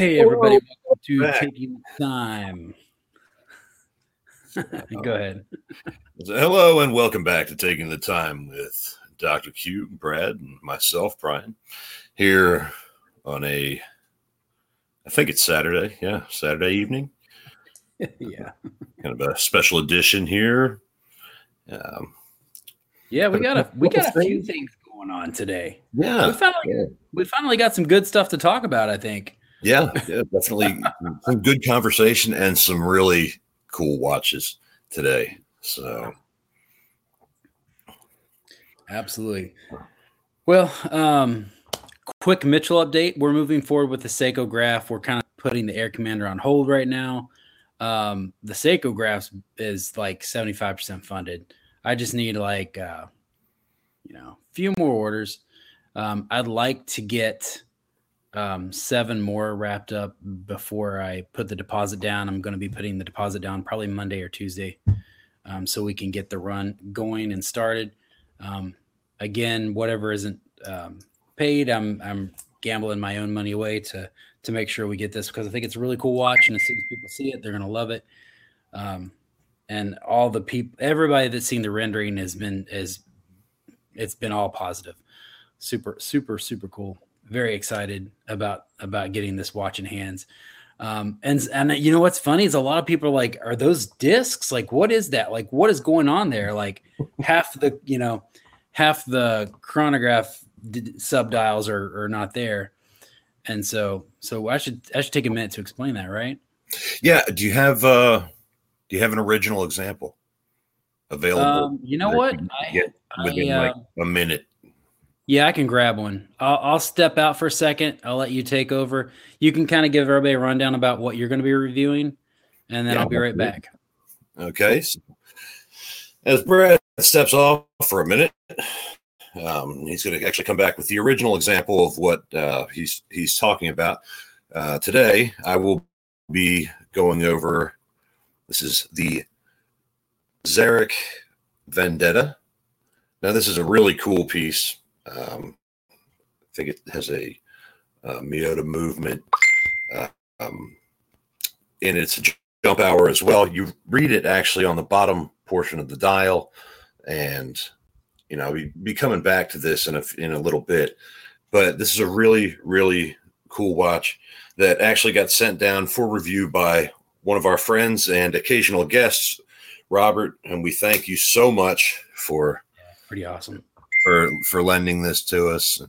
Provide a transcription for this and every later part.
Hey, everybody, welcome to back. Taking Time. Go ahead. Hello, and welcome back to Taking the Time with Dr. Q, Brad, and myself, Brian, here on a, I think it's Saturday. Yeah, Saturday evening. yeah. Kind of a special edition here. Um, yeah, we got a we got a few things going on today. Yeah. We finally, yeah. we finally got some good stuff to talk about, I think. Yeah, yeah definitely some good conversation and some really cool watches today. So absolutely. Well, um, quick Mitchell update. We're moving forward with the Cyclograph. We're kind of putting the Air Commander on hold right now. Um, the Cyclographs is like 75% funded. I just need like uh, you know, a few more orders. Um, I'd like to get um, seven more wrapped up before I put the deposit down. I'm going to be putting the deposit down probably Monday or Tuesday, um, so we can get the run going and started. Um, again, whatever isn't um, paid, I'm I'm gambling my own money away to to make sure we get this because I think it's a really cool watch, and as soon as people see it, they're going to love it. Um, and all the people, everybody that's seen the rendering has been is it's been all positive. Super, super, super cool very excited about about getting this watch in hands. Um, and and you know what's funny is a lot of people are like, are those discs? Like, what is that? Like, what is going on there? Like, half the you know, half the chronograph d- subdials are are not there, and so so I should I should take a minute to explain that, right? Yeah. Do you have uh do you have an original example available? Um, you know what? I, within I, uh, like a minute. Yeah, I can grab one. I'll, I'll, step out for a second. I'll let you take over. You can kind of give everybody a rundown about what you're going to be reviewing, and then yeah, I'll be right back. Okay. So as Brad steps off for a minute, um, he's going to actually come back with the original example of what uh, he's he's talking about uh, today. I will be going over. This is the Xeric Vendetta. Now, this is a really cool piece. Um, I think it has a, a Miyota movement uh, um, in its jump hour as well. You read it actually on the bottom portion of the dial, and you know we be coming back to this in a in a little bit. But this is a really really cool watch that actually got sent down for review by one of our friends and occasional guests, Robert, and we thank you so much for pretty awesome for for lending this to us.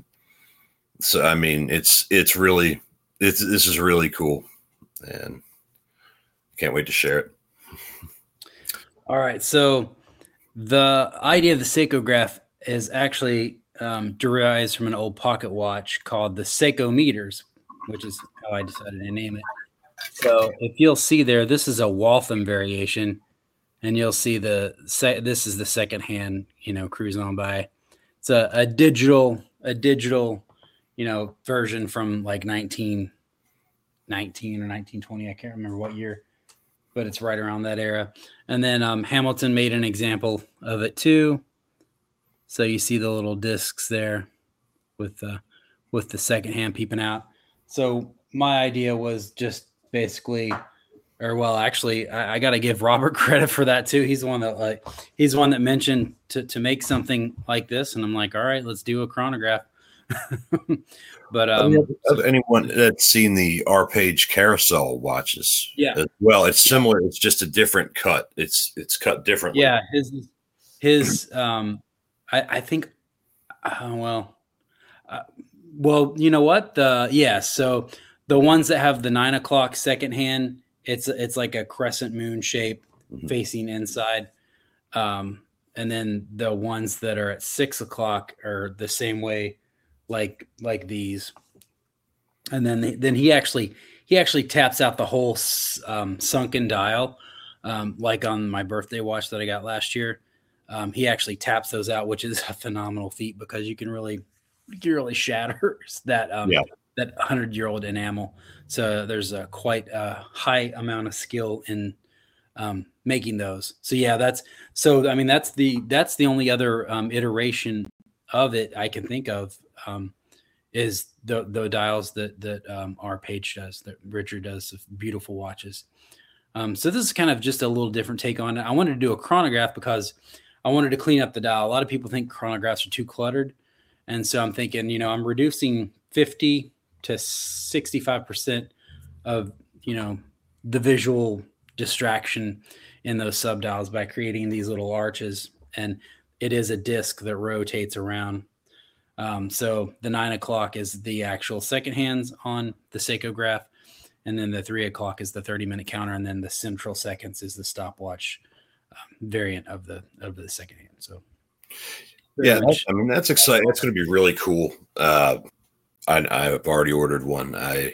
So I mean, it's it's really it's this is really cool, and can't wait to share it. All right, so the idea of the Cyclograph is actually um, derives from an old pocket watch called the Cyclometers, which is how I decided to name it. So if you'll see there, this is a Waltham variation, and you'll see the this is the second hand, you know, cruising on by it's a, a digital a digital you know version from like 1919 or 1920 i can't remember what year but it's right around that era. And then um, hamilton made an example of it too. So you see the little discs there with the with the second hand peeping out. So my idea was just basically or well, actually, I, I got to give Robert credit for that too. He's the one that like he's the one that mentioned to to make something like this, and I'm like, all right, let's do a chronograph. but um, anyone that's seen the Arpege carousel watches, yeah, well, it's similar. It's just a different cut. It's it's cut differently. Yeah, his his um, I I think, uh, well, uh, well, you know what the yeah, so the ones that have the nine o'clock second hand it's it's like a crescent moon shape mm-hmm. facing inside. Um, and then the ones that are at six o'clock are the same way, like like these. And then then he actually he actually taps out the whole um, sunken dial, um, like on my birthday watch that I got last year. Um, he actually taps those out, which is a phenomenal feat because you can really you can really shatter that um, yeah. That hundred year old enamel. So there's a quite a high amount of skill in um, making those. So yeah, that's so. I mean, that's the that's the only other um, iteration of it I can think of. Um, is the the dials that that um, our page does that Richard does beautiful watches. Um, so this is kind of just a little different take on it. I wanted to do a chronograph because I wanted to clean up the dial. A lot of people think chronographs are too cluttered, and so I'm thinking, you know, I'm reducing 50 to 65 percent of you know the visual distraction in those subdials by creating these little arches, and it is a disc that rotates around um, so the nine o'clock is the actual second hands on the Cyclograph, and then the three o'clock is the 30 minute counter, and then the central seconds is the stopwatch um, variant of the of the second hand. So yeah, I mean that's exciting. That's going to be really cool. Uh, I, I've already ordered one. I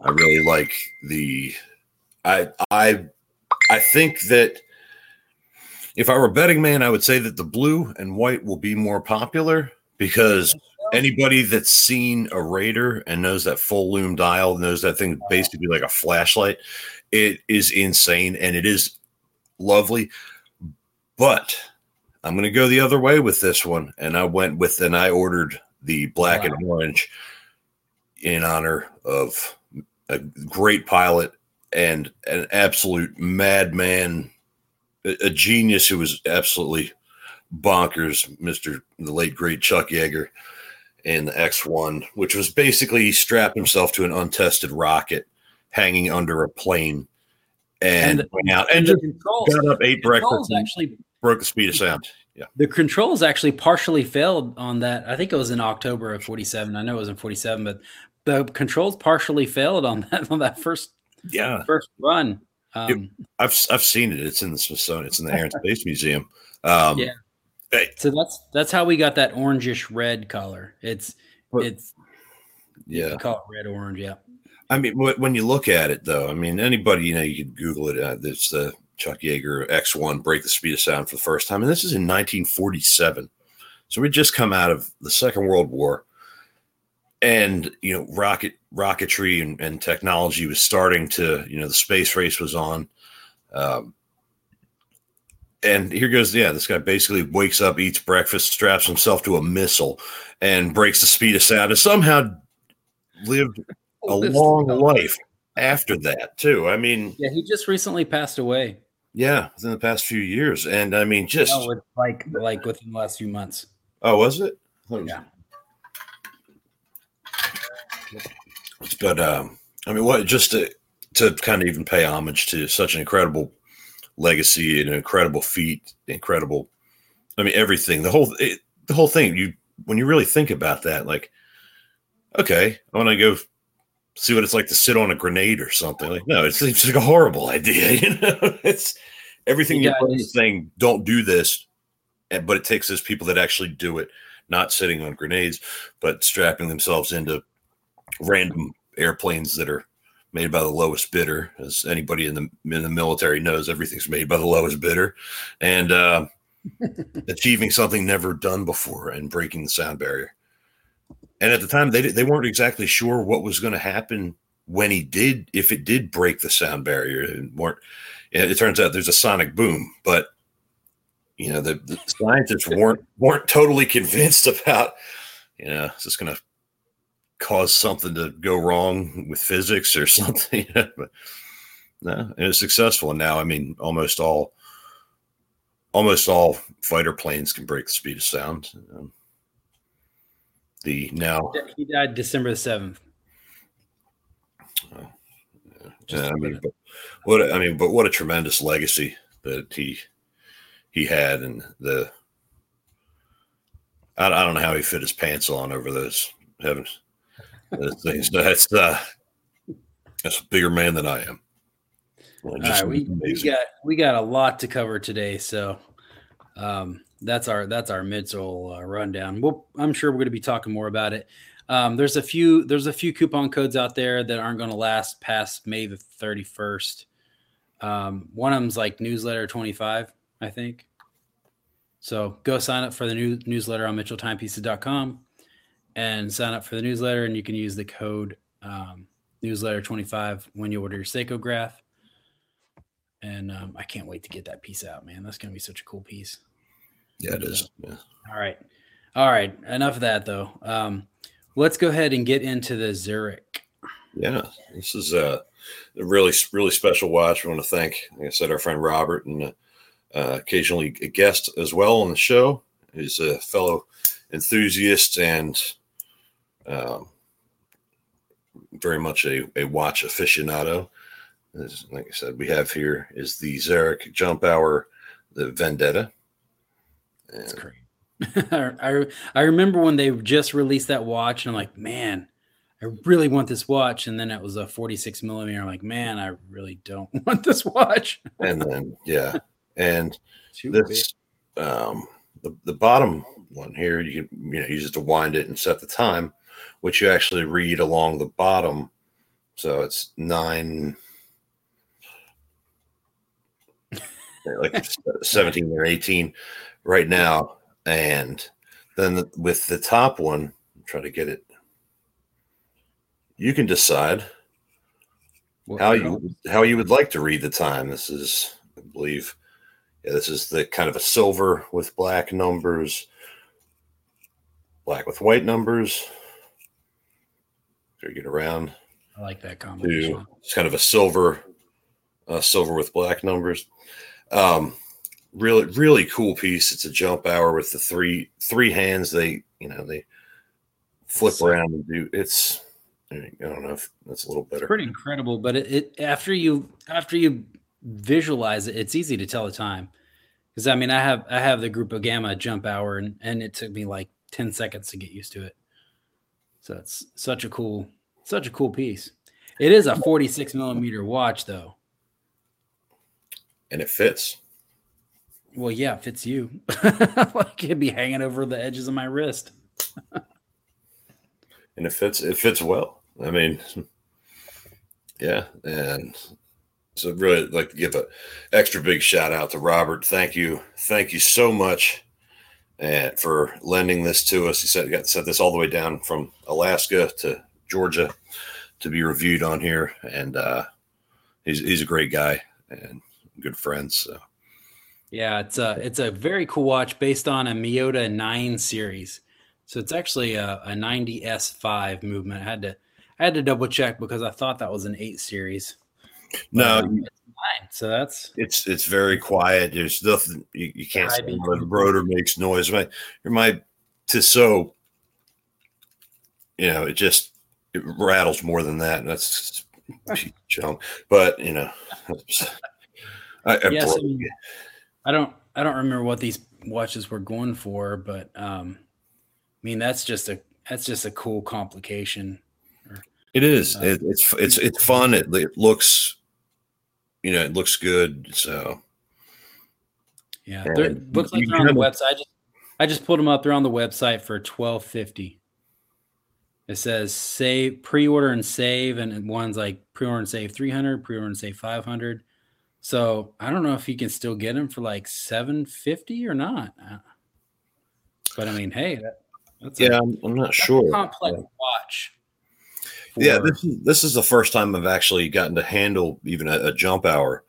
I really like the I I I think that if I were a betting man, I would say that the blue and white will be more popular because anybody that's seen a Raider and knows that full loom dial knows that thing basically like a flashlight. It is insane and it is lovely. But I'm going to go the other way with this one. And I went with, and I ordered the black wow. and orange in honor of a great pilot and an absolute madman, a, a genius who was absolutely bonkers, Mr. the late great Chuck Yeager in the X1, which was basically he strapped himself to an untested rocket hanging under a plane and, and went out and just controls, got up, ate breakfast, actually broke the speed of sound. Yeah. The controls actually partially failed on that. I think it was in October of 47. I know it was in 47, but the controls partially failed on that on that first yeah first run. Um, it, I've I've seen it. It's in the Smithsonian. It's in the Air and Space Museum. Um, yeah. So that's that's how we got that orangish red color. It's but, it's yeah, call it red orange. Yeah. I mean, when you look at it, though, I mean, anybody you know, you can Google it. Uh, it's the Chuck Yeager X1 break the speed of sound for the first time, and this is in 1947. So we just come out of the Second World War, and you know, rocket rocketry and, and technology was starting to, you know, the space race was on. Um, and here goes yeah this guy basically wakes up eats breakfast straps himself to a missile and breaks the speed of sound and somehow lived a long life after that too. I mean yeah he just recently passed away yeah within the past few years and i mean just no, like like within the last few months oh was it yeah but um i mean what just to to kind of even pay homage to such an incredible legacy, an incredible feat, incredible. I mean, everything. The whole it, the whole thing. You when you really think about that, like, okay, I want to go see what it's like to sit on a grenade or something. Like, no, it seems like a horrible idea. You know, it's everything yeah, you're saying. Don't do this, but it takes those people that actually do it, not sitting on grenades, but strapping themselves into random airplanes that are made by the lowest bidder. As anybody in the in the military knows, everything's made by the lowest bidder, and uh, achieving something never done before and breaking the sound barrier. And at the time, they they weren't exactly sure what was going to happen when he did, if it did break the sound barrier. And weren't. It turns out there's a sonic boom, but you know the, the scientists weren't weren't totally convinced about. You know, is this going to cause something to go wrong with physics or something. but no, it was successful. And now, I mean, almost all, almost all fighter planes can break the speed of sound. Um, the now he died December the seventh. Oh, yeah, I mean, but what I mean, but what a tremendous legacy that he he had, and the I, I don't know how he fit his pants on over those heavens that's that's uh, that's a bigger man than I am. Well, All right, we, we, got we got a lot to cover today, so um, that's our that's our Mitchell uh, rundown. We'll, I'm sure we're going to be talking more about it. Um, there's a few there's a few coupon codes out there that aren't going to last past May the 31st. Um, one of them's like newsletter 25, I think. So go sign up for the new newsletter on mitchelltimepieces.com and sign up for the newsletter. And you can use the code um, newsletter25 when you order your Cyclograph. And um, I can't wait to get that piece out, man. That's going to be such a cool piece. Yeah, it is. Yeah. All right. All right. Enough of that, though. Um, let's go ahead and get into the Xeric. Yeah, this is a, really, really special watch. We want to thank, like I said, our friend Robert and uh, occasionally a guest as well on the show. He's a fellow enthusiast and um, very much a, a watch aficionado. As, like I said, we have here is the Xeric Jump Hour, the Vendetta. That's crazy. I I remember when they just released that watch, and I'm like, man, I really want this watch. And then it was a 46 millimeter. I'm like, man, I really don't want this watch. and then yeah, and this um, the the bottom one here, you can you know use it to wind it and set the time, which you actually read along the bottom. So it's nine. like 17 or 18 right now. And then with the top one try to get it. You can decide what how you how you would like to read the time. This is i believe yeah, this is the kind of a silver with black numbers black with white numbers. So you get around i like that combination. it's kind of a silver uh, silver with black numbers. Um, really, really cool piece. It's a jump hour with the three three hands. They, you know, they flip around and do. It's I don't know if that's a little better. It's pretty incredible, but it, it after you after you visualize it, it's easy to tell the time. Because I mean, I have I have the Grupo Gamma jump hour, and and it took me like ten seconds to get used to it. So it's such a cool, such a cool piece. It is a 46 millimeter watch, though and it fits. Well, yeah, it fits you. like it'd be hanging over the edges of my wrist. and it fits. It fits well. I mean, yeah, and so really like to give a extra big shout out to Robert. Thank you, thank you so much, and for lending this to us. He said got sent this all the way down from Alaska to Georgia to be reviewed on here, and uh, he's he's a great guy and good friends. So. Yeah, it's a it's a very cool watch based on a Miyota nine series. So it's actually a, a 90S5 movement. I had to I had to double check because I thought that was an eight series. No, um, so that's it's it's very quiet. There's nothing you, you can't see the rotor makes noise. My my Tissot, you know, it just it rattles more than that. That's junk. But you know, I, I yes, I, mean, I, don't. I don't remember what these watches were going for, but um, I mean that's just a that's just a cool complication. It is. Uh, it, it's it's it's fun. It, it looks, you know, it looks good. So yeah, looks like they're on the website. I just I just pulled them up. They're on the website for twelve fifty. It says save pre-order and save, and one's like pre-order and save three hundred, pre-order and save five hundred. So I don't know if you can still get them for like seven fifty or not. Uh, but I mean, hey, that, that's yeah, i am I'm not sure. complex watch. For, yeah, this is this is the first time I've actually gotten to handle even a, a jump hour,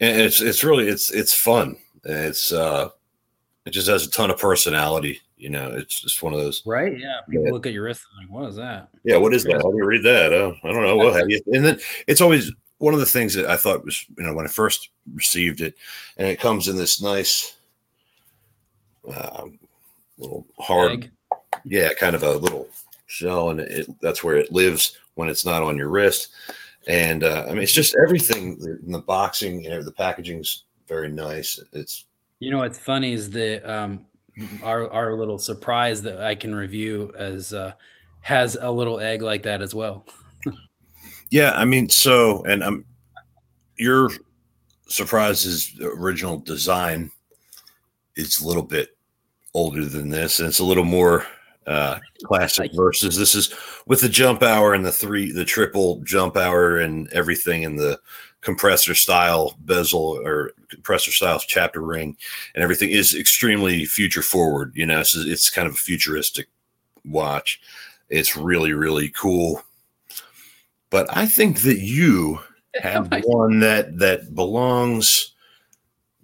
and it's it's really it's it's fun. It's uh, it just has a ton of personality. You know, it's just one of those. Right. Yeah. People yeah. look at your wrist and like, what is that? Yeah. What is that? How do you read that? Oh, I don't know. Well, have you? And then it's always one of the things that I thought was, you know, when I first received it, and it comes in this nice um, little hard, Egg. yeah, kind of a little shell, and it, that's where it lives when it's not on your wrist. And uh, I mean, it's just everything in the boxing, you know, the packaging's very nice. It's, you know, what's funny is the um, our our little surprise that I can review as uh, has a little egg like that as well. Yeah, I mean, so and I'm your surprise's original design is a little bit older than this, and it's a little more uh, classic versus this is with the jump hour and the three, the triple jump hour and everything in the compressor style bezel or compressor style chapter ring and everything is extremely future forward. You know, it's, it's kind of a futuristic watch. It's really, really cool but I think that you have one that that belongs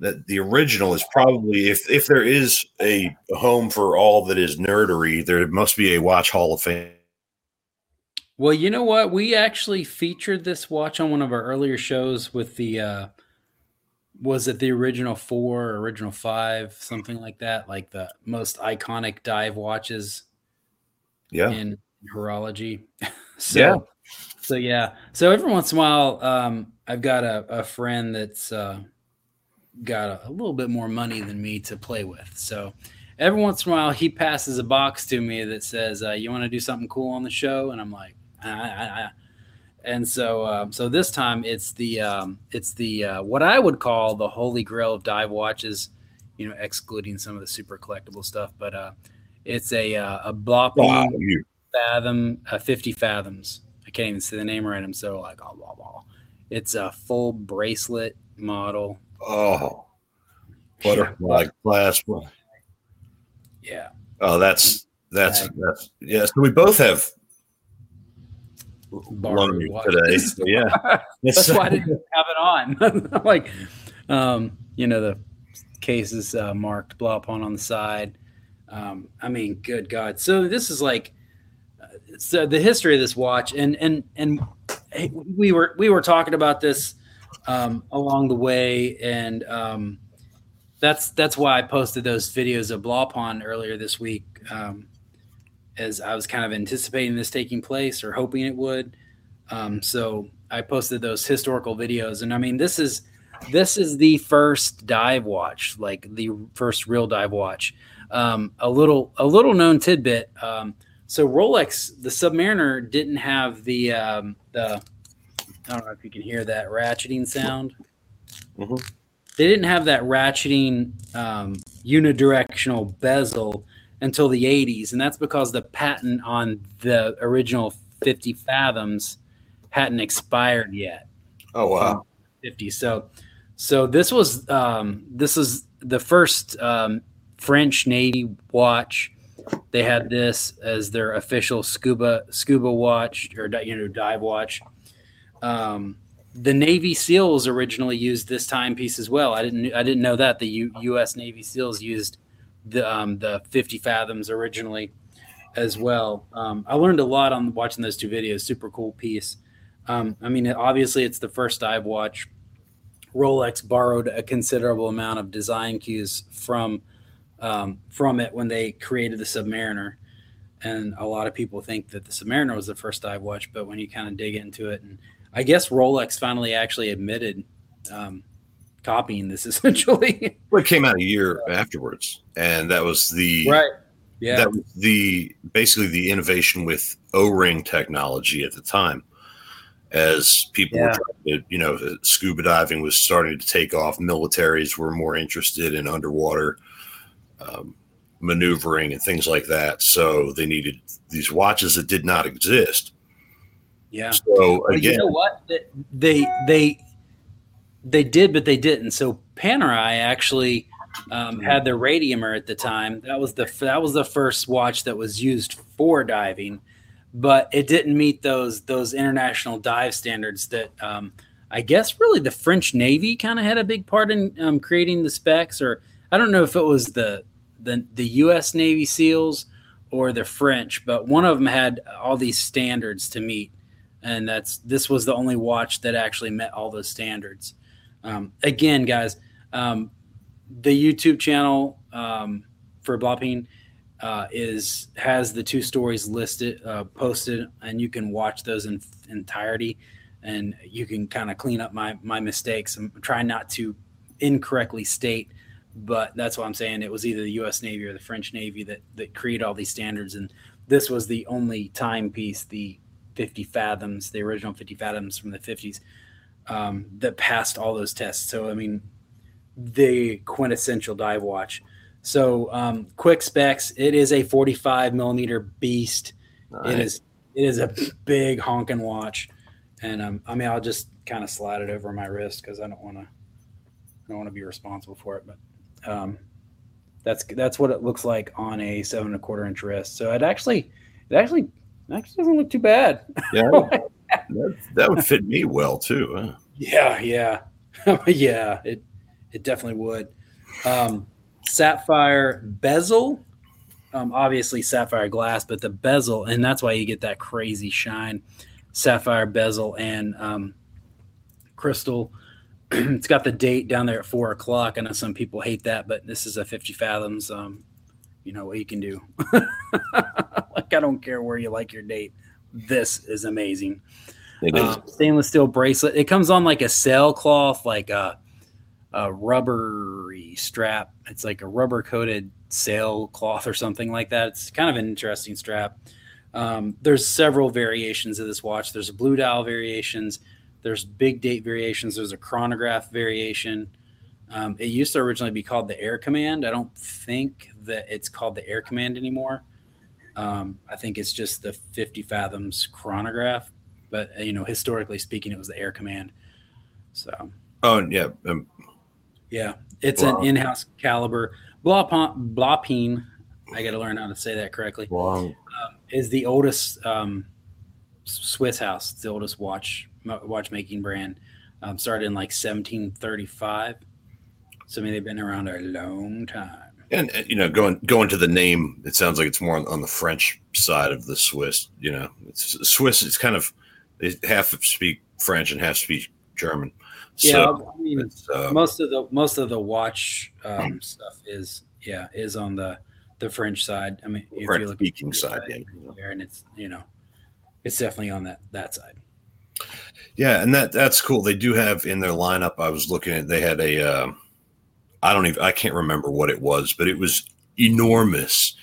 that the original is probably if if there is a home for all that is nerdery, there must be a watch hall of fame Well, you know what? We actually featured this watch on one of our earlier shows with the uh was it the original 4 or original 5, something like that, like the most iconic dive watches Yeah. in horology. so Yeah. So yeah. So every once in a while um I've got a, a friend that's uh got a, a little bit more money than me to play with. So every once in a while he passes a box to me that says, uh, "You want to do something cool on the show?" And I'm like, I, I, I. and so um, so this time it's the um, it's the uh, what I would call the holy grail of dive watches, you know, excluding some of the super collectible stuff, but uh, it's a uh, a Blopping Wow. Fathom, uh, 50 fathoms. Can't even say the name right. I'm so like, oh, blah, blah. It's a full bracelet model. oh, butterfly clasp. Yeah. Oh, that's that's Right. that's yeah. So we both have lungs today. So yeah, That's why I didn't have it on. Like, um, you know, the case is uh, marked Blopon on the side. Um, I mean, good God. So this is like, so the history of this watch, and and and we were we were talking about this um, along the way, and um, that's that's why I posted those videos of Blopon earlier this week. Um, as I was kind of anticipating this taking place or hoping it would. Um, so I posted those historical videos, and I mean, this is this is the first dive watch, like the first real dive watch. Um, a little a little known tidbit. Um, so Rolex, the Submariner didn't have the um, the. I don't know if you can hear that ratcheting sound. Mhm. They didn't have that ratcheting um, unidirectional bezel until the 80s, and that's because the patent on the original 50 fathoms hadn't expired yet. Oh wow. 50. So, so this was um, this is the first um, French Navy watch. They had this as their official scuba scuba watch or you know dive watch. Um, the Navy SEALs originally used this timepiece as well. I didn't I didn't know that the U, U.S. Navy SEALs used the um, the 50 fathoms originally as well. Um, I learned a lot on watching those two videos. Super cool piece. Um, I mean, obviously, it's the first dive watch. Rolex borrowed a considerable amount of design cues from um, from it when they created the Submariner, and a lot of people think that the Submariner was the first dive watch. But when you kind of dig into it, and I guess Rolex finally actually admitted um, copying this essentially. Well, it came out a year afterwards, and that was the right. Yeah. that was the basically the innovation with O-ring technology at the time. As people Yeah. were trying to, you know, scuba diving was starting to take off. Militaries were more interested in underwater um, maneuvering and things like that. So they needed these watches that did not exist. yeah. So again, you know what? They they they did, but they didn't. So Panerai actually um, had the Radiomir at the time. That was the that was the first watch that was used for diving, but it didn't meet those those international dive standards that um, I guess really the French Navy kind of had a big part in um, creating the specs. Or I don't know if it was the the the U.S. Navy SEALs or the French, but one of them had all these standards to meet and that's this was the only watch that actually met all those standards. Um, again, guys, um, the YouTube channel um, for Blopping uh, is has the two stories listed uh, posted, and you can watch those in entirety, and you can kind of clean up my my mistakes. I'm trying not to incorrectly state, but that's what I'm saying. It was either the U.S. Navy or the French Navy that that created all these standards, and this was the only timepiece, the 50 fathoms, the original 50 fathoms from the 50s, um, that passed all those tests. So, I mean, the quintessential dive watch. So, um, quick specs. It is a 45 millimeter beast. It is it is a big honking watch, and um, I mean, I'll just kind of slide it over my wrist because I don't want to I don't want to be responsible for it. But um, that's that's what it looks like on a seven and a quarter inch wrist. So it actually it actually actually doesn't look too bad. yeah, that, that would fit me well too. huh? Yeah, yeah, yeah. It it definitely would. Um, sapphire bezel. um, obviously sapphire glass, but the bezel, and that's why you get that crazy shine, sapphire bezel and um, crystal. it's got the date down there at four o'clock. I know some people hate that, but this is a 50 fathoms. Um, you know what you can do. like I don't care where you like your date. This is amazing. Is. Um, stainless steel bracelet. It comes on like a sailcloth, like a, a rubbery strap. It's like a rubber coated sailcloth or something like that. It's kind of an interesting strap. Um, there's several variations of this watch. There's a blue dial variations. There's big date variations. There's a chronograph variation. Um, it used to originally be called the Air Command. I don't think that it's called the Air Command anymore. Um, I think it's just the 50 fathoms chronograph. But uh, you know, historically speaking, it was the Air Command. So oh yeah, um, yeah, it's Wow. an in-house caliber. Blaupin, Blaupin I got to learn how to say that correctly. long. Is the oldest um, Swiss house. The oldest watch watchmaking brand. Um, started in like 1735. So I mean, they've been around a long time. And uh, you know, going going to the name, it sounds like it's more on, on the French side of the Swiss. You know, it's Swiss. It's kind of they half speak French and half speak German. Yeah, So I mean, uh, most of the most of the watch um, stuff is yeah is on the the French side. I mean, if French speaking at side. Yeah. there, and it's you know, it's definitely on that that side. Yeah, and that that's cool. They do have in their lineup. I was looking at. They had a. Uh, I don't even. I can't remember what it was, but it was enormous,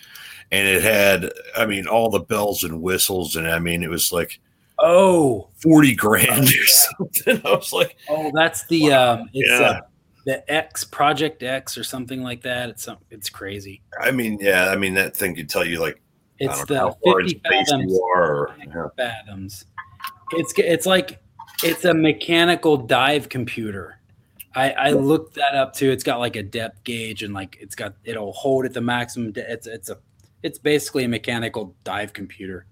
and it had. I mean, all the bells and whistles, and I mean, it was like Oh, forty grand or something. I was like, oh, that's the um, it's Yeah. uh, the X Project X or something like that. It's some, it's crazy. I mean, yeah, I mean that thing could tell you like It's don't know how the 50 fathoms. are. Or, yeah. fathoms. It's it's like it's a mechanical dive computer. I, I looked that up too. It's got like a depth gauge and like it's got it'll hold at the maximum. De- it's it's a it's basically a mechanical dive computer,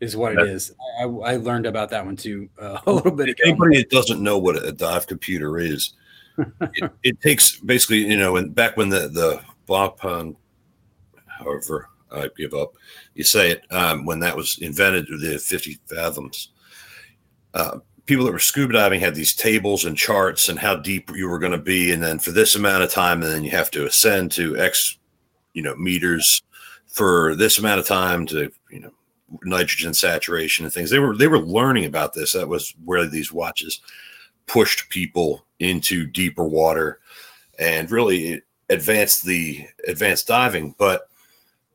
is what it is. I, I learned about that one too uh, a little bit ago. Anybody that doesn't know what a dive computer is, it, it takes basically, you know, and back when the the Blaupin, however I give up, you say it, um, when that was invented, the fifty fathoms. Uh, people that were scuba diving had these tables and charts and how deep you were going to be, and then for this amount of time, and then you have to ascend to X, you know, meters for this amount of time to, you know, nitrogen saturation and things. They were they were learning about this. That was where these watches pushed people into deeper water and really advanced the advanced diving. But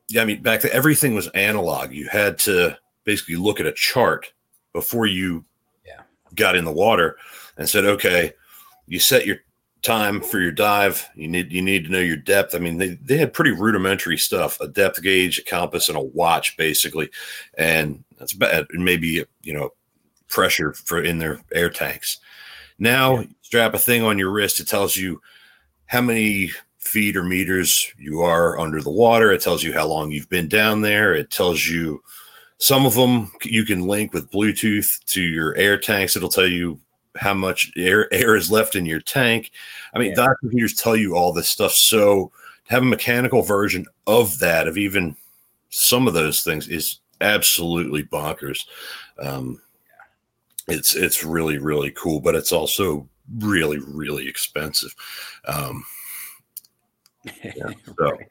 yeah, I mean back then everything was analog. You had to basically look at a chart before you Yeah. got in the water and said, okay, you set your time for your dive. You need you need to know your depth. I mean, they, they had pretty rudimentary stuff, a depth gauge, a compass, and a watch, basically. And that's bad. And maybe you know, pressure for in their air tanks. Now Yeah. strap a thing on your wrist, it tells you how many feet or meters you are under the water. It tells you how long you've been down there. It tells you some of them you can link with Bluetooth to your air tanks. It'll tell you how much air air is left in your tank. I mean, Yeah. computers tell you all this stuff. So to have a mechanical version of that, of even some of those things, is absolutely bonkers. Um, it's it's really really cool, but it's also really really expensive. Um, yeah, so, Right.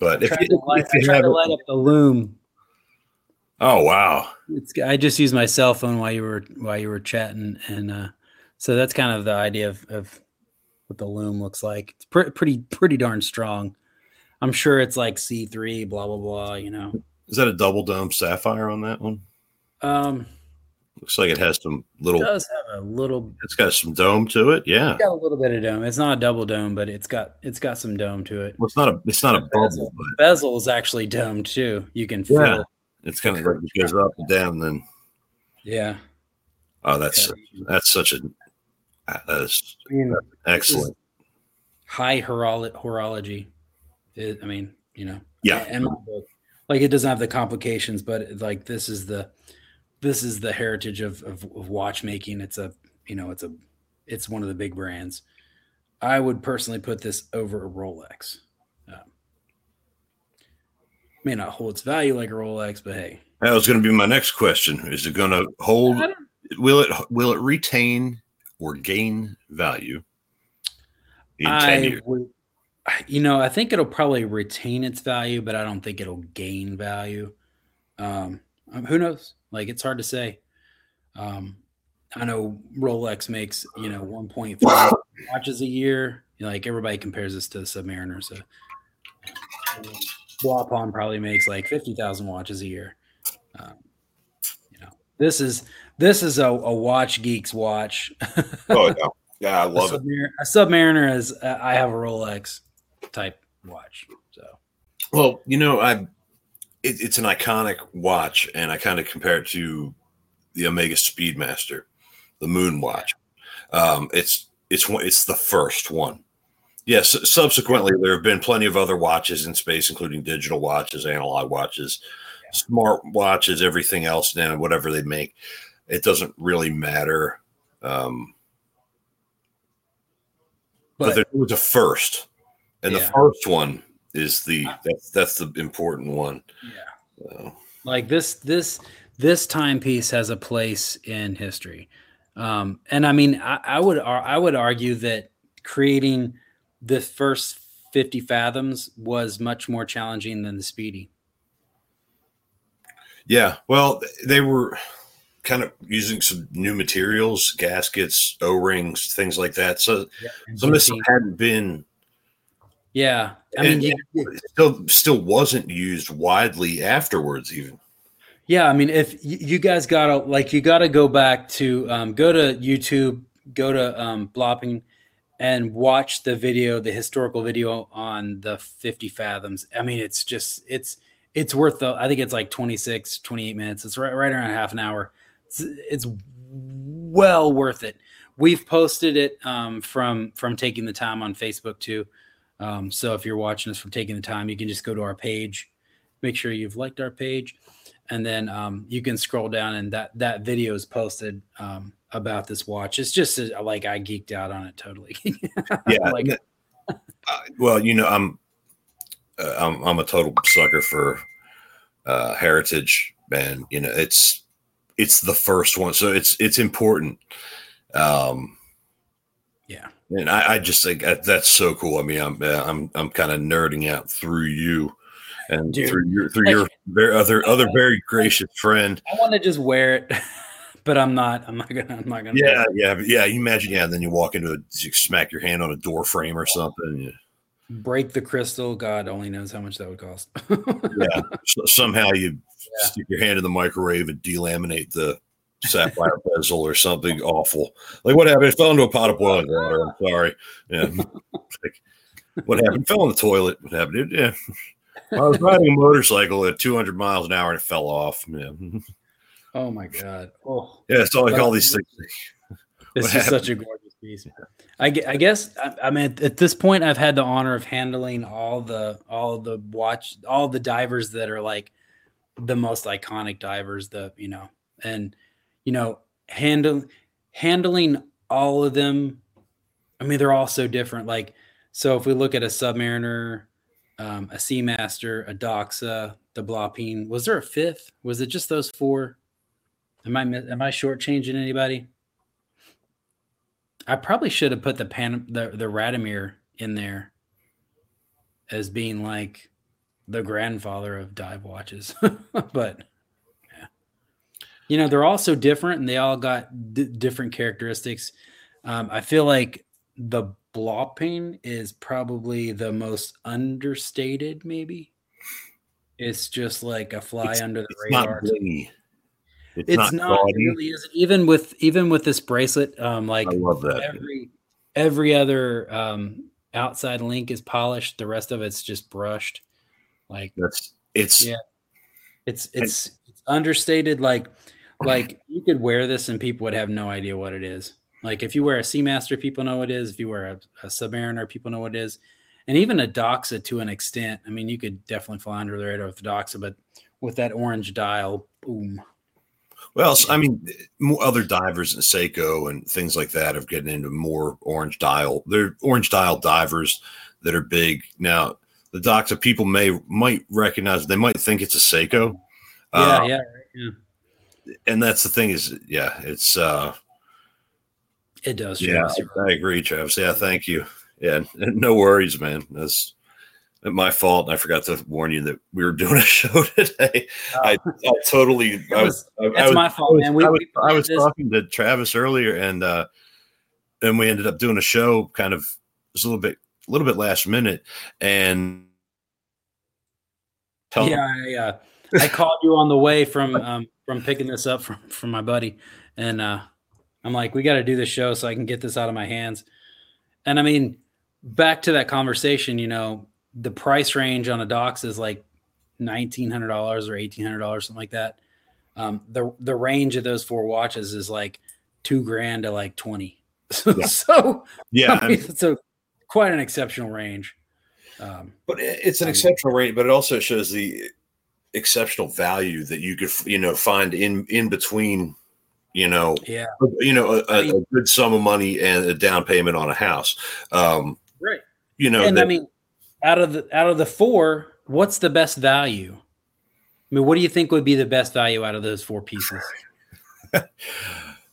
but if you, to light, if you have, to light up the loom. oh wow, It's, I just used my cell phone while you were while you were chatting, and uh, so that's kind of the idea of, of what the loom looks like. It's pre- pretty pretty darn strong. I'm sure it's like C three, blah blah blah. You know, is that a double dome sapphire on that one? um, Looks like it has some little. it does have a little, It's got some dome to it. Yeah, it's got a little bit of dome. It's not a double dome, but it's got it's got some dome to it. well, it's not a it's not a Bezel. bubble, but Bezel is actually domed too. You can feel, Yeah. it's kind of like it goes up and down. Then yeah. oh, that's I that's such a ah, that's mean, excellent. high horolo- horology. It, I mean, you know, Yeah. and like it doesn't have the complications, but like this is the this is the heritage of, of of watchmaking. It's a you know, it's a it's one of the big brands. I would personally put this over a Rolex. Um, may not hold its value like a Rolex, but hey, That was going to be my next question. Is it going to hold? Will it will it retain or gain value in ten years? would, you know, I think it'll probably retain its value, but I don't think it'll gain value. Um, um, who knows? Like it's hard to say. Um, I know Rolex makes you know 1.5 watches a year. Like everybody compares this to the Submariner, so Wapon probably makes like 50,000 watches a year. Um, you know, this is this is a, a watch geek's watch. Oh yeah, yeah, I a, love it. Submariner, a Submariner is uh, I have a Rolex type watch. So Well, you know, I it, it's an iconic watch, and I kind of compare it to the Omega Speedmaster, the Moon watch. Um, it's it's it's the first one. Yes, subsequently there have been plenty of other watches in space, including digital watches, analog watches, smart watches, everything else now, whatever they make. It doesn't really matter. Um, but, but there was a first, and the first one is the that's that's the important one. yeah. So, like this this this timepiece has a place in history um and i mean i, I would i would argue that creating the first 50 fathoms was much more challenging than the speedy yeah, well, they were kind of using some new materials, gaskets, O rings, things like that. So And some of this hadn't been yeah i mean you, it still still wasn't used widely afterwards. Even Yeah, I mean, if you guys gotta like, you gotta go back to um, go to YouTube, go to um, Blopping, and watch the video, the historical video on the 50 fathoms. I mean, it's just it's it's worth the. I think it's like 26, 28 minutes. It's right right around half an hour. It's, it's well worth it. We've posted it um, from from taking the time on Facebook too. Um, so if you're watching us from taking the time, you can just go to our page. Make sure you've liked our page and then um, you can scroll down and that that video is posted um, about this watch. It's just uh, like i geeked out on it totally. Yeah, Like- uh, well, you know, I'm uh, I'm I'm a total sucker for uh, heritage, and you know, it's it's the first one, so it's it's important. Um, yeah And I, I just think that, that's so cool. I mean, I'm I'm I'm kind of nerding out through you and Dude. through your through your very other other very gracious friend. i want to just wear it but i'm not i'm not gonna i'm not gonna Yeah, yeah, yeah. You imagine, yeah. And then you walk into a, you smack your hand on a door frame or something. break the crystal god only knows how much that would cost yeah. So, somehow you Yeah. stick your hand in the microwave and delaminate the sapphire bezel or something awful. Like what happened? It fell into a pot of boiling water. I'm sorry. Yeah. like, what happened? It fell in the toilet. What happened? It- yeah. I was riding a motorcycle at 200 miles an hour and it fell off. Yeah. oh my god oh Yeah. It's all like all these things. This What is such a gorgeous piece. I, I guess I, I mean at this point I've had the honor of handling all the all the watch all the divers that are like the most iconic divers the you know and you know handle handling all of them I mean they're all so different. Like so if we look at a submariner um, a seamaster a doxa the bloppine was there a fifth? Was it just those four? Am I am I shortchanging anybody? I probably should have put the pan the the Radiomir in there as being like the grandfather of dive watches, but you know they're all so different and they all got d- different characteristics. Um, I feel like the Blopping is probably the most understated. Maybe it's just like a fly It's- under the It's not radar. blingy. It's, It's not, not, it really isn't. Even with even with this bracelet, um, like I love that. every every other um outside link is polished the rest of it's just brushed like That's it's Yeah. it's it's, it's understated like like you could wear this and people would have no idea what it is like if you wear a seamaster people know what it is if you wear a, a submariner people know what it is and even a doxa to an extent i mean you could definitely fly under the radar with the doxa but with that orange dial boom Well, I mean, other divers in Seiko and things like that have gotten into more orange dial. They're orange dial divers that are big now. the Doxa people may might recognize. They might think it's a Seiko. Yeah, Uh, yeah, yeah. And that's the thing is, yeah, it's uh, It does. yeah, Travis. I, I agree, Travis. Yeah, thank you. Yeah, no worries, man. That's my fault. I forgot to warn you that we were doing a show today. I, I totally. It I was, was- I, was, my fault, man. We, I was, we was talking to Travis earlier, and uh, and we ended up doing a show. Kind of it was a little bit, a little bit last minute, and tell yeah, I, called you on the way from um, from picking this up from from my buddy, and uh, I'm like, we got to do this show so I can get this out of my hands. And I mean, back to that conversation, you know, the price range on a Doxa is like nineteen hundred dollars or eighteen hundred dollars, something like that. Um, the the range of those four watches is like two grand to like twenty. Yeah. so yeah, I mean, it's a quite an exceptional range. Um, But it's an Um, exceptional range, but it also shows the exceptional value that you could, you know, find in in between, you know, yeah, you know, a, I a, mean- a good sum of money and a down payment on a house. Um, right. you know, and I mean, out of the out of the four, what's the best value? I mean, what do you think would be the best value out of those four pieces? uh,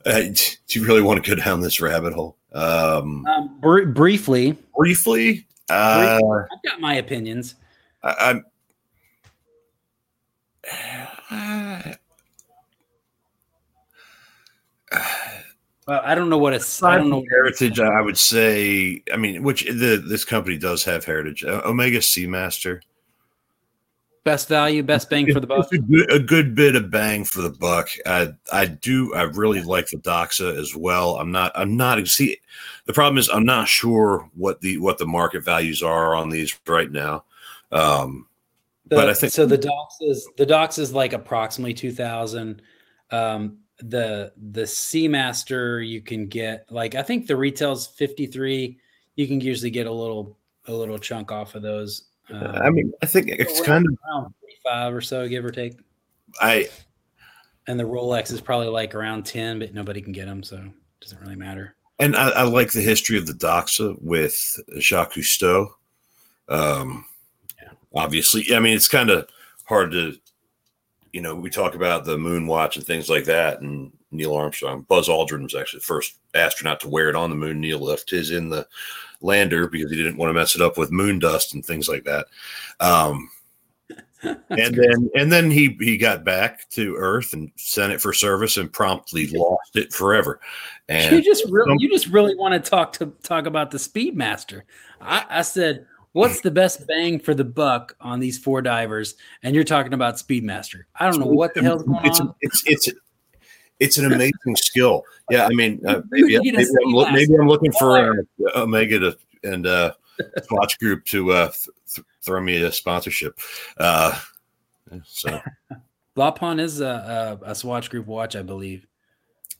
do you really want to go down this rabbit hole? Um, Um, br- briefly, briefly, uh, I've got my opinions. I, I'm. Well, I don't know what it's. I don't know. heritage. I would say. I mean, which the this company does have heritage. Omega Seamaster. Best value, best bang for the buck. A good, a good bit of bang for the buck. I I do. I really like the Doxa as well. I'm not. I'm not. See, the problem is I'm not sure what the what the market values are on these right now. Um, The- But I think- so. The Doxa is the Doxa is like approximately two thousand. Um, the the Seamaster you can get like I think the retail's fifty three. You can usually get a little a little chunk off of those. Um, I mean, I think it's kind of. around 45 or so, give or take. I And the Rolex is probably like around 10, but nobody can get them, so it doesn't really matter. and I, I like the history of the Doxa with Jacques Cousteau. Um. Obviously, I mean, it's kind of hard to, you know, we talk about the moon watch and things like that, and Neil Armstrong, Buzz Aldrin was actually the first astronaut to wear it on the moon. Neil left his in the lander because he didn't want to mess it up with moon dust and things like that. Um, and then and then he he got back to Earth and sent it for service and promptly lost it forever. you just really, you just really want to talk to talk about the Speedmaster. I, I said, what's the best bang for the buck on these four divers? And you're talking about Speedmaster. I don't know what the hell's going it's, on. It's it's it's an amazing skill. Yeah, I mean, uh, maybe, maybe, I'm, Seamaster. maybe I'm looking for uh, Omega to and uh, Swatch Group to uh, th- th- throw me a sponsorship. Uh, so, Lapon is a, a, a Swatch Group watch, I believe.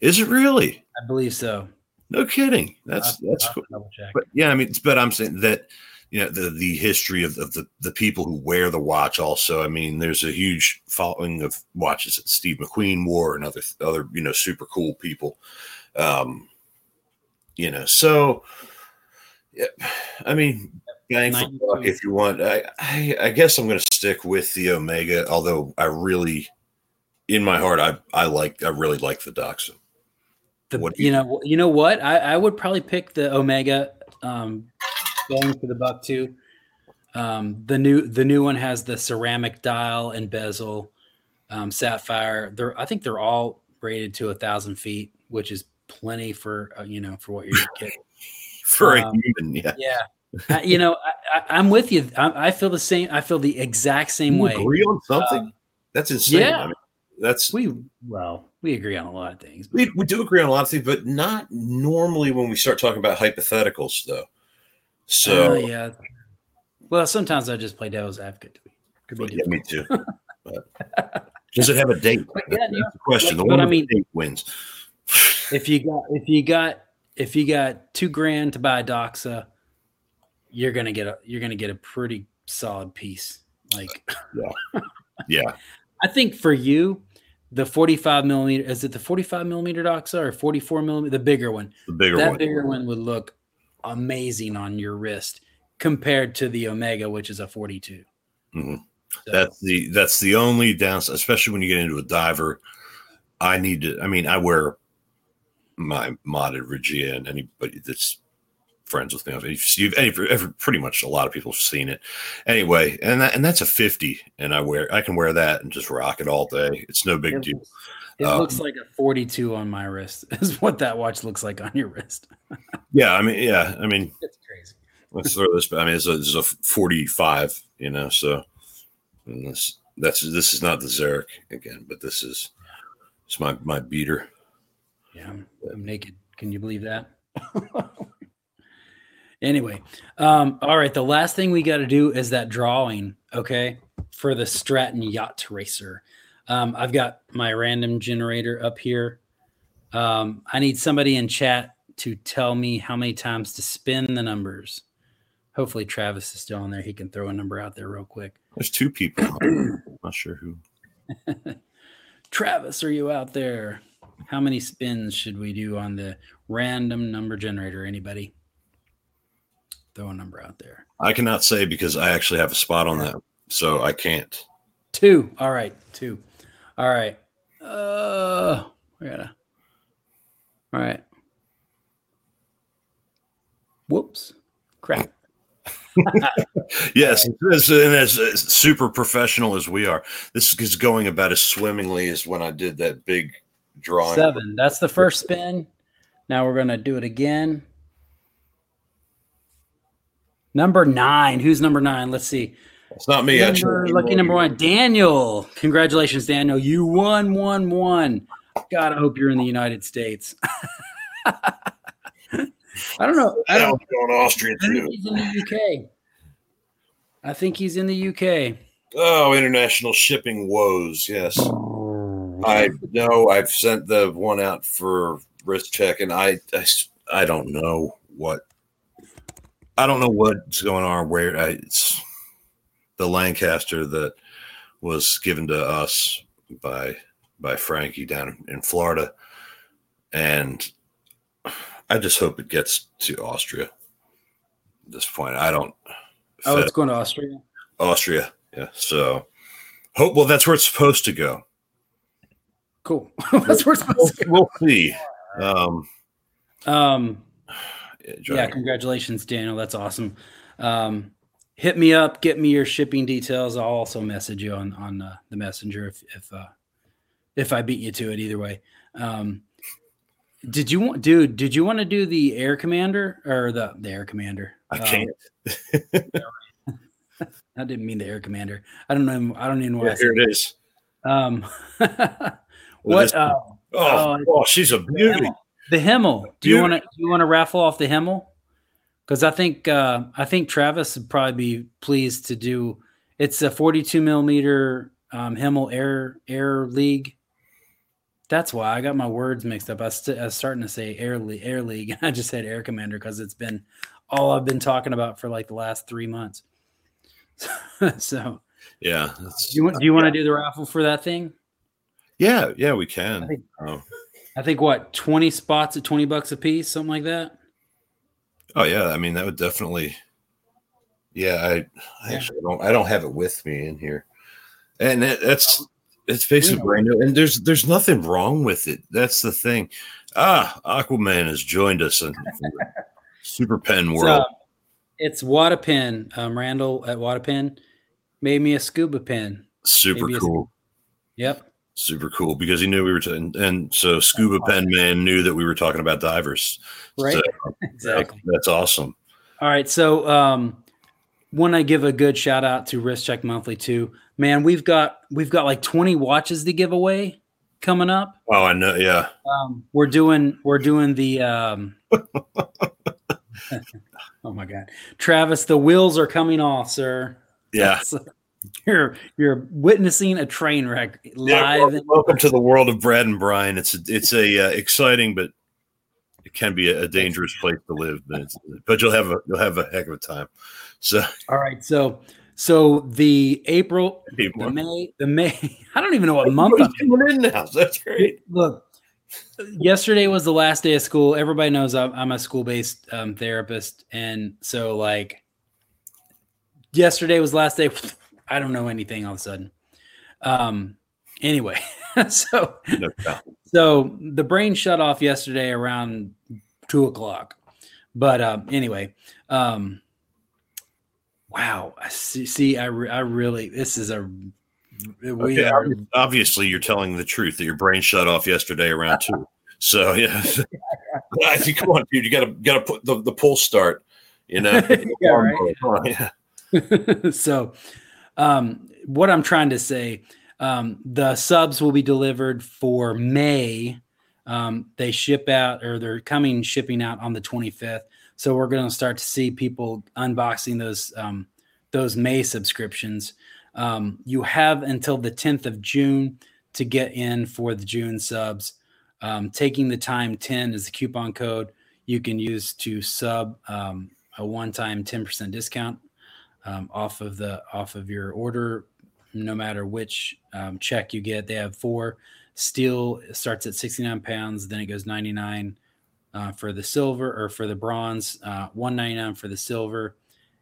is it really? I believe so. No kidding. That's I'll- that's I'll cool. But yeah, I mean, but I'm saying that you know the the history of, of the the people who wear the watch. Also, I mean, there's a huge following of watches that Steve McQueen wore and other other you know super cool people. Um, you know, so yeah, I mean, bang for 92. buck if you want. I, I I guess I'm going to stick with the Omega, although I really, in my heart, I I like I really like the Doxa. The, do you know, you know what? I, I would probably pick the Omega um, going for the buck too. Um, the new the new one has the ceramic dial and bezel, um, sapphire. They're I think they're all rated to a thousand feet, which is plenty for uh, you know for what you're getting. For Um, a human, yeah. yeah, I, you know I, I'm with you. I, I feel the same. I feel the exact same You way. agree on something? Um, That's insane. yeah. I mean, that's We well we agree on a lot of things. we, we do agree on a lot of things, but not normally when we start talking about hypotheticals, though. So Uh, yeah. Well, sometimes I just play devil's advocate. Could be yeah, me too. But does it have a date? But yeah, That's the question. The but one I mean- date wins. if you got if you got if you got two grand to buy a doxa, you're gonna get a you're gonna get a pretty solid piece. Like Yeah, yeah. I think for you, the 45 millimeter is it the 45 millimeter doxa or 44 millimeter the bigger one? the bigger that one. bigger one would look amazing on your wrist. compared to the Omega, which is a 42. Mhm. So, That's the that's the only downside, especially when you get into a diver. I need to. I mean, I wear my modded Regia, and anybody that's friends with me, if you've any, every, pretty much a lot of people have seen it. Anyway, and that, and that's a fifty, and I wear I can wear that and just rock it all day. It's no big deal. It Um, looks like a 42 on my wrist. Is what that watch looks like on your wrist. Yeah, I mean, yeah, I mean, It's crazy. let's throw this. But I mean, it's a, it's a forty-five, you know. So this that's this is not the Xeric again, but this is it's my my beater. Yeah, I'm, I'm naked. Can you believe that? anyway, um, all right. The last thing we got to do is that drawing, okay, for the Stratton Yacht Racer. Um, I've got my random generator up here. Um, I need somebody in chat to tell me how many times to spin the numbers. Hopefully, Travis is still on there. He can throw a number out there real quick. There's two people. I'm not sure who. Travis, are you out there? How many spins should we do on the random number generator? Anybody? Throw a number out there. I cannot say because I actually have a spot on that, so I can't. Two. All right. Two. All right. Uh, we gotta. All right. Whoops. Crap. Yes, as, and as, as super professional as we are, this is going about as swimmingly as when I did that big drawing. Seven. That's the first spin. Now we're gonna do it again. Number nine. Who's number nine? Let's see. It's not me. Number, actually. lucky number one, Daniel. Congratulations, Daniel. You won, one, one. God, I hope you're in the United States. I don't know. I don't. to Austria I think too. he's in the UK. I think he's in the UK. Oh, international shipping woes. Yes, I know. I've sent the one out for Wrist Check, and I, I, I don't know what. I don't know what's going on. Where I, it's the Lancaster that was given to us by by Frankie down in Florida, and I just hope it gets to Austria. At this point, I don't. Oh, it's going to Austria. Austria. Yeah. So hope well that's where it's supposed to go. Cool. That's where it's We'll, supposed to go. we'll see. Um. Um, yeah, yeah, congratulations, Daniel. That's awesome. Um, hit me up. Get me your shipping details. I'll also message you on on uh, the messenger if if uh, if I beat you to it. Either way. Um, did you want, dude? Did you want to do the air commander or the the air commander? I Um, can't. I didn't mean the air commander. I don't know. I don't even know. Yeah, here it is. um, what? Uh, Oh, oh, oh, she's a beauty. Himmel. The Himmel. Do you want to? Do you want to raffle off the Himmel? Because I think uh, I think Travis would probably be pleased to do. It's a 42 millimeter um, Himmel Air Air League. That's why I got my words mixed up. I, st- I was starting to say Air League, Air League. I just said Air Commander because it's been all I've been talking about for like the last three months. so, Yeah. do you, want- do you want to do the raffle for that thing? yeah, yeah, we I can. think- Oh. I think what 20 spots at 20 bucks a piece, something like that. Oh yeah, I mean that would definitely yeah, I, I Yeah. actually don't I don't have it with me in here. And it, that's it's basically brand new. And there's there's nothing wrong with it. That's the thing. Ah, Aquaman has joined us in Super Pen World. it's Wattapin. Um, Randall at Wattapin made me a scuba pen. Super cool. Yep. Super cool because he knew we were, t- and, and so Scuba Pen Man knew that we were talking about divers. Right. So Exactly. that's awesome. All right. So, um, want to give a good shout out to Wrist Check Monthly too. Man, we've got we've got like 20 watches to give away coming up. Oh, I know. Yeah. Um, we're doing we're doing the um, oh my god, Travis, the wheels are coming off, sir. Yeah. You're you're witnessing a train wreck live. wel- welcome to the world of Brad and Brian. It's a, it's a uh, exciting, but it can be a, a dangerous place to live. But, but you'll have a you'll have a heck of a time. So All right, so so the April, the May, the May. I don't even know what month. I'm in now. That's great. Look, yesterday was the last day of school. Everybody knows I'm, I'm a school based um, therapist, and so like yesterday was last day. I don't know anything all of a sudden. Um, anyway, so No so the brain shut off yesterday around two o'clock. But um, anyway, um, wow. I see. see I, re- I really. This is a. We Okay, are. obviously, you're telling the truth that your brain shut off yesterday around two. So yeah, I think come on, dude, you gotta gotta put the, the pull start. You know, Yeah, right. Yeah. so, um, what I'm trying to say, um, the subs will be delivered for May. Um, they ship out, or they're coming shipping out on the 25th. So we're going to start to see people unboxing those um, those May subscriptions. Um, you have until the 10th of June to get in for the June subs. Um, taking the time 10 is the coupon code you can use to sub um, a one-time 10% discount um, off of the off of your order no matter which um, check you get they have four steel starts at 69 pounds then it goes 99 uh, for the silver or for the bronze uh, 199 for the silver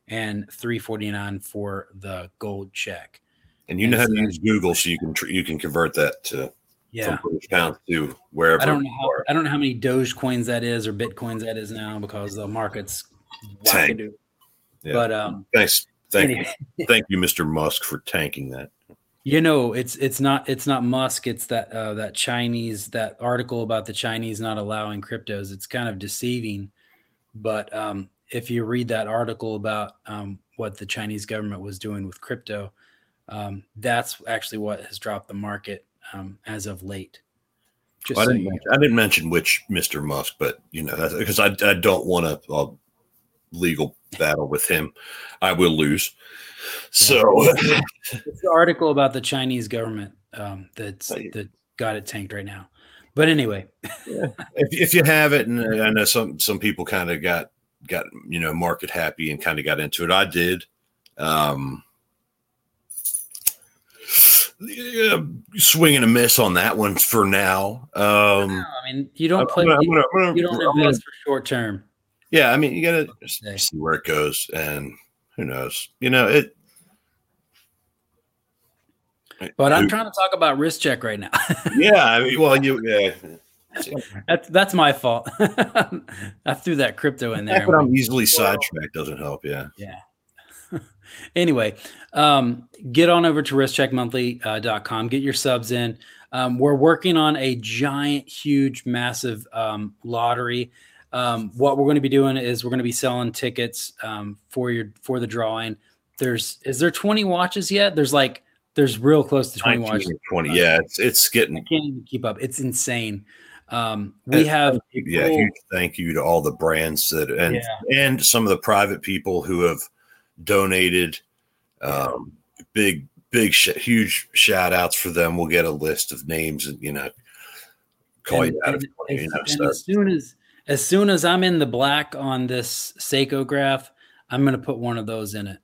and 349 for the gold check And you know how to use Google, so you can tr- you can convert that to yeah pounds to wherever. I don't know how. I don't know how many Doge coins that is or Bitcoins that is now because the market's wackadoo. Yeah. But um, Thanks, thank anyway, you, thank you, Mr. Musk, for tanking that. you know, it's it's not it's not Musk. It's that uh, that Chinese that article about the Chinese not allowing cryptos. It's kind of deceiving. But um, if you read that article about um, what the Chinese government was doing with crypto, um, that's actually what has dropped the market um, as of late. Just Well, I didn't mention, I didn't mention which Mr. Musk, but you know because I, I don't want a, a legal battle with him. I will lose. So it's the article about the Chinese government um, that's that got it tanked right now. But anyway, if, if you have it, and I know some some people kind of got got you know market happy and kind of got into it. I did. Um, yeah, swing and a miss on that one for now. Um, I mean, you don't play. I'm you, gonna- I'm gonna- you don't I'm gonna- invest for short term. Yeah, I mean, you gotta see where it goes, and who knows? You know it. But I'm trying to talk about Wrist Check right now. Yeah, I mean, well, you yeah. that's that's my fault. I threw that crypto in there. But I'm easily sidetracked doesn't help. Yeah. Yeah. anyway, um, get on over to wristcheckmonthly.com, get your subs in. Um, we're working on a giant, huge, massive um, lottery. Um, what we're going to be doing is we're going to be selling tickets um, for your for the drawing. There's is there 20 watches yet? There's like there's real close to 20 watches. 20. Yeah, it's it's getting. I can't even keep up. It's insane. Um, we And- have yeah, cool- huge thank you to all the brands that and Yeah. and some of the private people who have donated um big big sh- huge shout outs for them we'll get a list of names and you know call and- you out and if you know and so as soon as as soon as I'm in the black on this Cyclograph, I'm going to put one of those in it.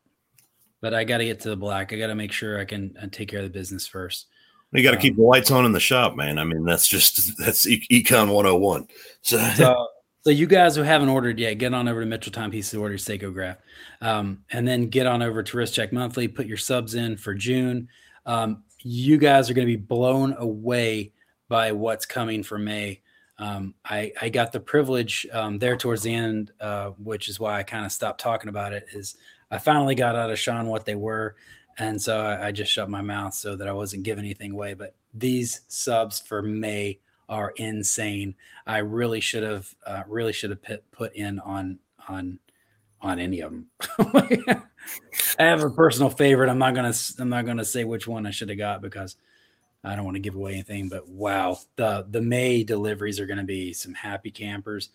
But I got to get to the black. I got to make sure I can uh, take care of the business first. you got to um, keep the lights on in the shop man i mean that's just that's e- econ 101 so So, so you guys who haven't ordered yet, get on over to Mitchell Timepieces to order your Cyclograph, um, and then get on over to Wrist Check Monthly. Put your subs in for June. Um, you guys are going to be blown away by what's coming for May. Um, I, I got the privilege um, there towards the end, uh, which is why I kind of stopped talking about it. Is I finally got out of Sean what they were, and so I, I just shut my mouth so that I wasn't giving anything away. But these subs for May are insane. I really should have uh, really should have put, in on on on any of them. I have a personal favorite. I'm not gonna I'm not gonna say which one I should have got because I don't want to give away anything. But wow, the the May deliveries are gonna be some happy campers,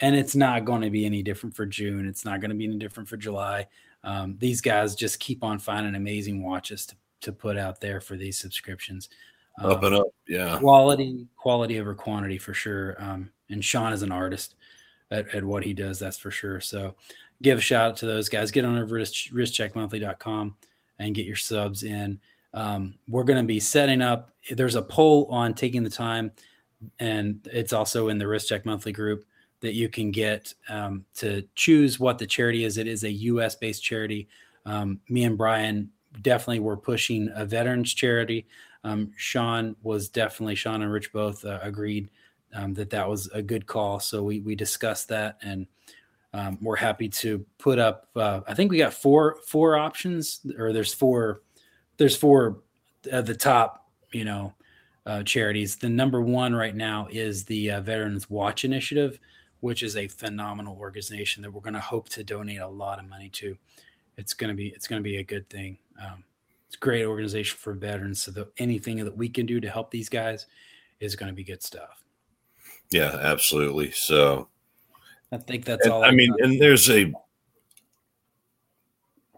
and it's not going to be any different for June. It's not going to be any different for July. Um, these guys just keep on finding amazing watches to to put out there for these subscriptions. up Um, and up yeah quality quality over quantity for sure um and sean is an artist at, at what he does that's for sure so give a shout out to those guys get on over to wristcheckmonthly.com and get your subs in um, we're going to be setting up there's a poll on taking the time and it's also in the Wrist Check Monthly group that you can get um, to choose what the charity is it is a us based charity Um, me and Brian definitely were pushing a veterans charity. Um, Sean was definitely Sean and Rich both uh, agreed um, that that was a good call. So we we discussed that, and um, we're happy to put up. Uh, I think we got four four options, or there's four there's four at the top. You know, uh, charities. The number one right now is the uh, Veterans Watch Initiative, which is a phenomenal organization that we're going to hope to donate a lot of money to. It's going to be it's going to be a good thing. Um, it's a great organization for veterans. So that anything that we can do to help these guys is going to be good stuff. Yeah, absolutely. So I think that's all. I mean, and there's a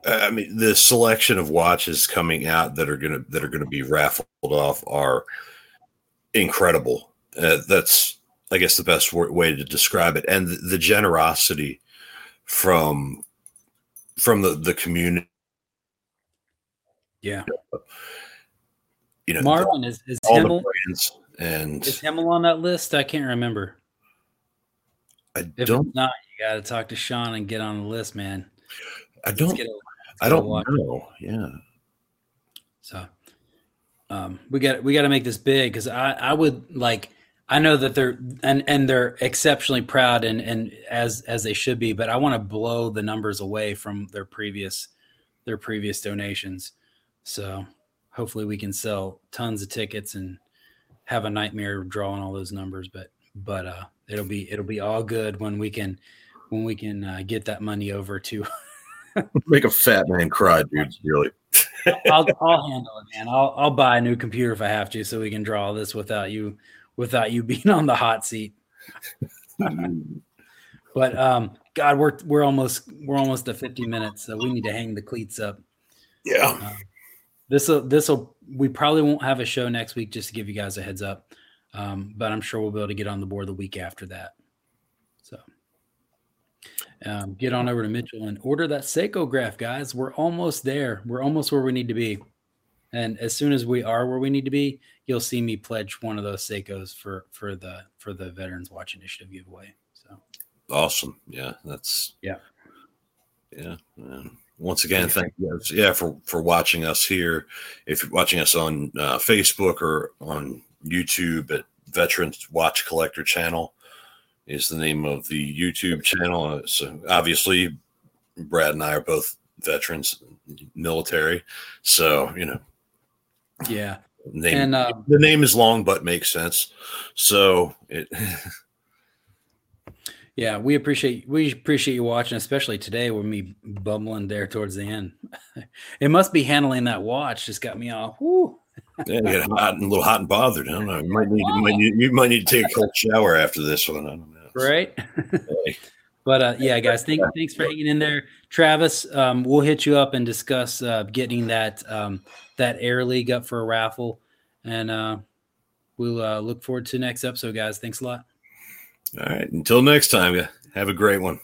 I mean, the selection of watches coming out that are gonna that are gonna be raffled off are incredible. Uh, that's, I guess, the best way to describe it, and the, the generosity from from the the community. Yeah, you know, Marvin is is Himmel, and is Himmel on that list? I can't remember. I if don't. not, you got to talk to Sean and get on the list, man. I don't. A, I don't know. Yeah. So, um, we got we got to make this big because I I would like I know that they're and and they're exceptionally proud and and as as they should be, but I want to blow the numbers away from their previous their previous donations. So hopefully we can sell tons of tickets and have a nightmare drawing all those numbers. But but uh, it'll be it'll be all good when we can when we can uh, get that money over to make a fat man cry, dude. Really. I'll, I'll handle it, man. I'll I'll buy a new computer if I have to, so we can draw this without you without you being on the hot seat. but um, God, we're we're almost we're almost at 50 minutes, so we need to hang the cleats up. Yeah. Um, this will this will we probably won't have a show next week just to give you guys a heads up, um, but I'm sure we'll be able to get on the board the week after that. Um, get on over to Mitchell and order that Cyclograph, guys. We're almost there. We're almost where we need to be. And as soon as we are where we need to be, you'll see me pledge one of those Seikos for for the for the Veterans Watch Initiative giveaway. So awesome. Yeah, that's yeah. Yeah. once again, thank you guys, yeah, for for watching us here. If you're watching us on uh, Facebook or on YouTube at Veterans Watch Collector Channel, is the name of the YouTube channel. Uh, so obviously, Brad and I are both veterans, military. So you know, yeah. Name, and, uh, the name is long, but makes sense. So it. yeah, we appreciate we appreciate you watching, especially today with me bumbling there towards the end. it must be handling that watch just got me all. Whoo. yeah, get hot and a little hot and bothered. I don't know. You might need, you might need, you might need to take a cold shower after this one. I don't know right? but uh, yeah, guys, thank, thanks for hanging in there, Travis. Um, we'll hit you up and discuss uh, getting that um, that air league up for a raffle, and uh, we'll uh, look forward to next episode, guys. Thanks a lot. All right, until next time, have a great one.